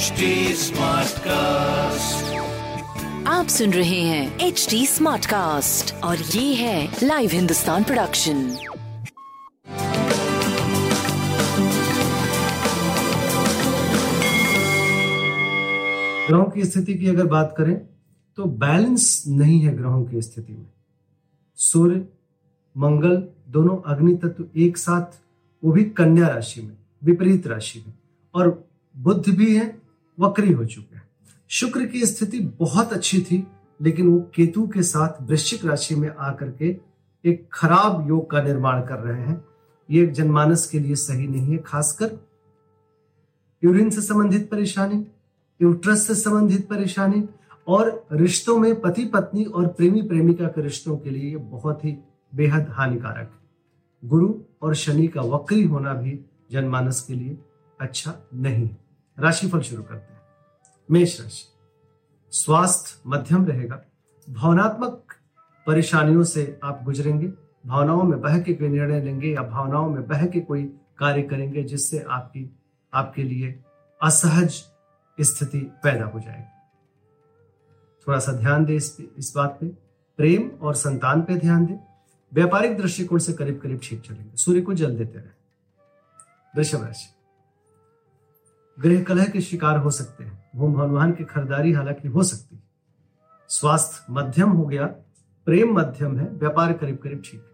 HD Smartcast. आप सुन रहे हैं एच डी स्मार्ट कास्ट और ये है लाइव हिंदुस्तान प्रोडक्शन ग्रहों की स्थिति की अगर बात करें तो बैलेंस नहीं है ग्रहों की स्थिति में। सूर्य मंगल दोनों अग्नि तत्व एक साथ वो भी कन्या राशि में। विपरीत राशि में। और बुद्ध भी है, वक्री हो चुके हैं। शुक्र की स्थिति बहुत अच्छी थी, लेकिन वो केतु के साथ वृश्चिक राशि में आकर के एक खराब योग का निर्माण कर रहे हैं। ये एक जनमानस के लिए सही नहीं है, खासकर यूरिन से संबंधित परेशानी, यूट्रस से संबंधित परेशानी, और रिश्तों में पति पत्नी और प्रेमी प्रेमिका के रिश्तों के लिए बहुत ही बेहद हानिकारक है। गुरु और शनि का वक्री होना भी जनमानस के लिए अच्छा नहीं है। राशिफल शुरू करते हैं। मेष राशि। स्वास्थ्य मध्यम रहेगा। भावनात्मक परेशानियों से आप गुजरेंगे। भावनाओं में बह के कोई निर्णय लेंगे या भावनाओं में बह के कोई कार्य करेंगे जिससे आपकी आपके लिए असहज स्थिति पैदा हो जाएगी। थोड़ा सा ध्यान दे इस, इस बात पे। प्रेम और संतान पे ध्यान दे। व्यापारिक दृष्टिकोण से करीब करीब ठीक चलेंगे। सूर्य को जल देते रहे। वृषभ राशि गृह कलह के शिकार हो सकते हैं। भूम वाहन की खरीदारी हालाँकि हो सकती है। स्वास्थ्य मध्यम हो गया, प्रेम मध्यम है, व्यापार करीब करीब ठीक है।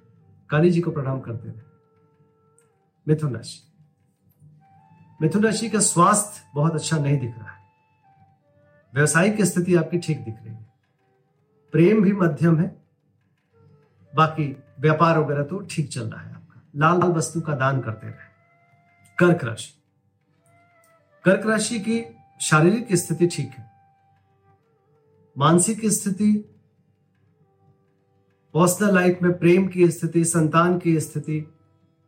काली जी को प्रणाम करते रहे मिथुन राशि। मिथुन राशि का स्वास्थ्य बहुत अच्छा नहीं दिख रहा है। व्यवसायिक स्थिति आपकी ठीक दिख रही है। प्रेम भी मध्यम है। बाकी व्यापार वगैरह तो ठीक चल रहा है आपका। लाल लाल वस्तु का दान करते रहे। कर्क राशि। कर्क राशि की शारीरिक स्थिति ठीक है। मानसिक स्थिति पर्सनल लाइफ में प्रेम की स्थिति, संतान की स्थिति,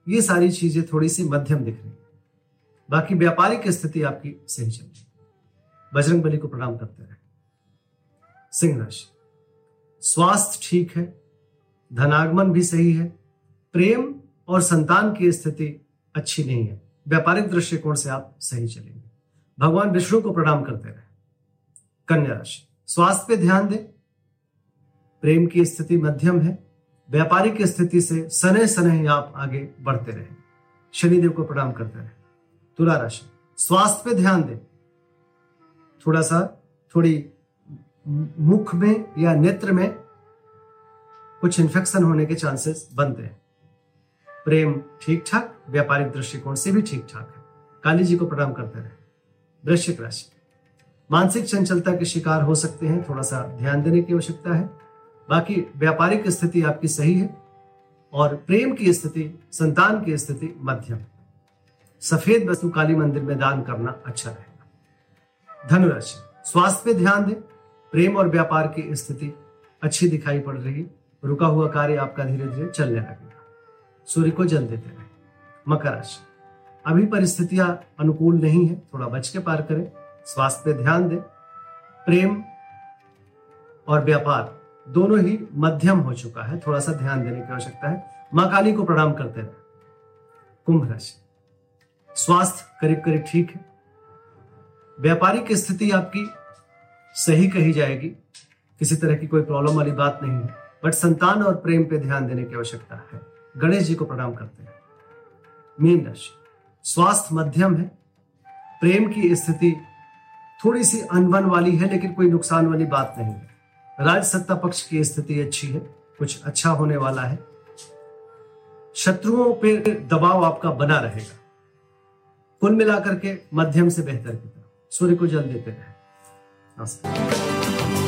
ये सारी चीज़ें थोड़ी सी मध्यम दिख रही बाकी व्यापारिक स्थिति आपकी सही चल रही बजरंग बली को प्रणाम करते रहे। सिंह राशि। स्वास्थ्य ठीक है, धनागमन भी सही है, प्रेम और संतान की स्थिति अच्छी नहीं है। व्यापारिक दृष्टिकोण से आप सही चलेंगे। भगवान विष्णु को प्रणाम करते रहे। कन्या राशि, स्वास्थ्य पे ध्यान दें। प्रेम की स्थिति मध्यम है। व्यापारिक स्थिति से सने सने आप आगे बढ़ते रहे। शनिदेव को प्रणाम करते रहे। तुला राशि, स्वास्थ्य पे ध्यान दें। थोड़ा सा थोड़ी मुख में या नेत्र में कुछ इन्फेक्शन होने के चांसेस बनते हैं। प्रेम ठीक ठाक व्यापारिक दृष्टिकोण से भी ठीक ठाक है। काली जी को प्रणाम करते रहे। वृश्चिक राशि। मानसिक चंचलता के शिकार हो सकते हैं थोड़ा सा ध्यान देने की आवश्यकता है। बाकी व्यापारिक स्थिति आपकी सही है और प्रेम की स्थिति, संतान की स्थिति मध्यम सफ़ेद वस्तु काली मंदिर में दान करना अच्छा रहेगा। धनुराशि। स्वास्थ्य पे ध्यान दें। प्रेम और व्यापार की स्थिति अच्छी दिखाई पड़ रही रुका हुआ कार्य आपका धीरे धीरे चलने लगेगा सूर्य को जल देते रहे मकर राशि। अभी परिस्थितियाँ अनुकूल नहीं है, थोड़ा बच के पार करें। स्वास्थ्य पे ध्यान दें। प्रेम और व्यापार दोनों ही मध्यम हो चुका है, थोड़ा सा ध्यान देने की आवश्यकता है। माँ काली को प्रणाम करते रहे कुंभ राशि। स्वास्थ्य करीब करीब ठीक है। व्यापारिक स्थिति आपकी सही कही जाएगी। किसी तरह की कोई प्रॉब्लम वाली बात नहीं है। बट संतान और प्रेम पे ध्यान देने की आवश्यकता है। गणेश जी को प्रणाम करते हैं। मीन राशि। स्वास्थ्य मध्यम है। प्रेम की स्थिति थोड़ी सी अनबन वाली है, लेकिन कोई नुकसान वाली बात नहीं है। राज सत्ता पक्ष की स्थिति अच्छी है। कुछ अच्छा होने वाला है। शत्रुओं पे दबाव आपका बना रहेगा। कुल मिलाकर के मध्यम से बेहतर की तरफ़। सूर्य को जल देते रहे। नमस्कार।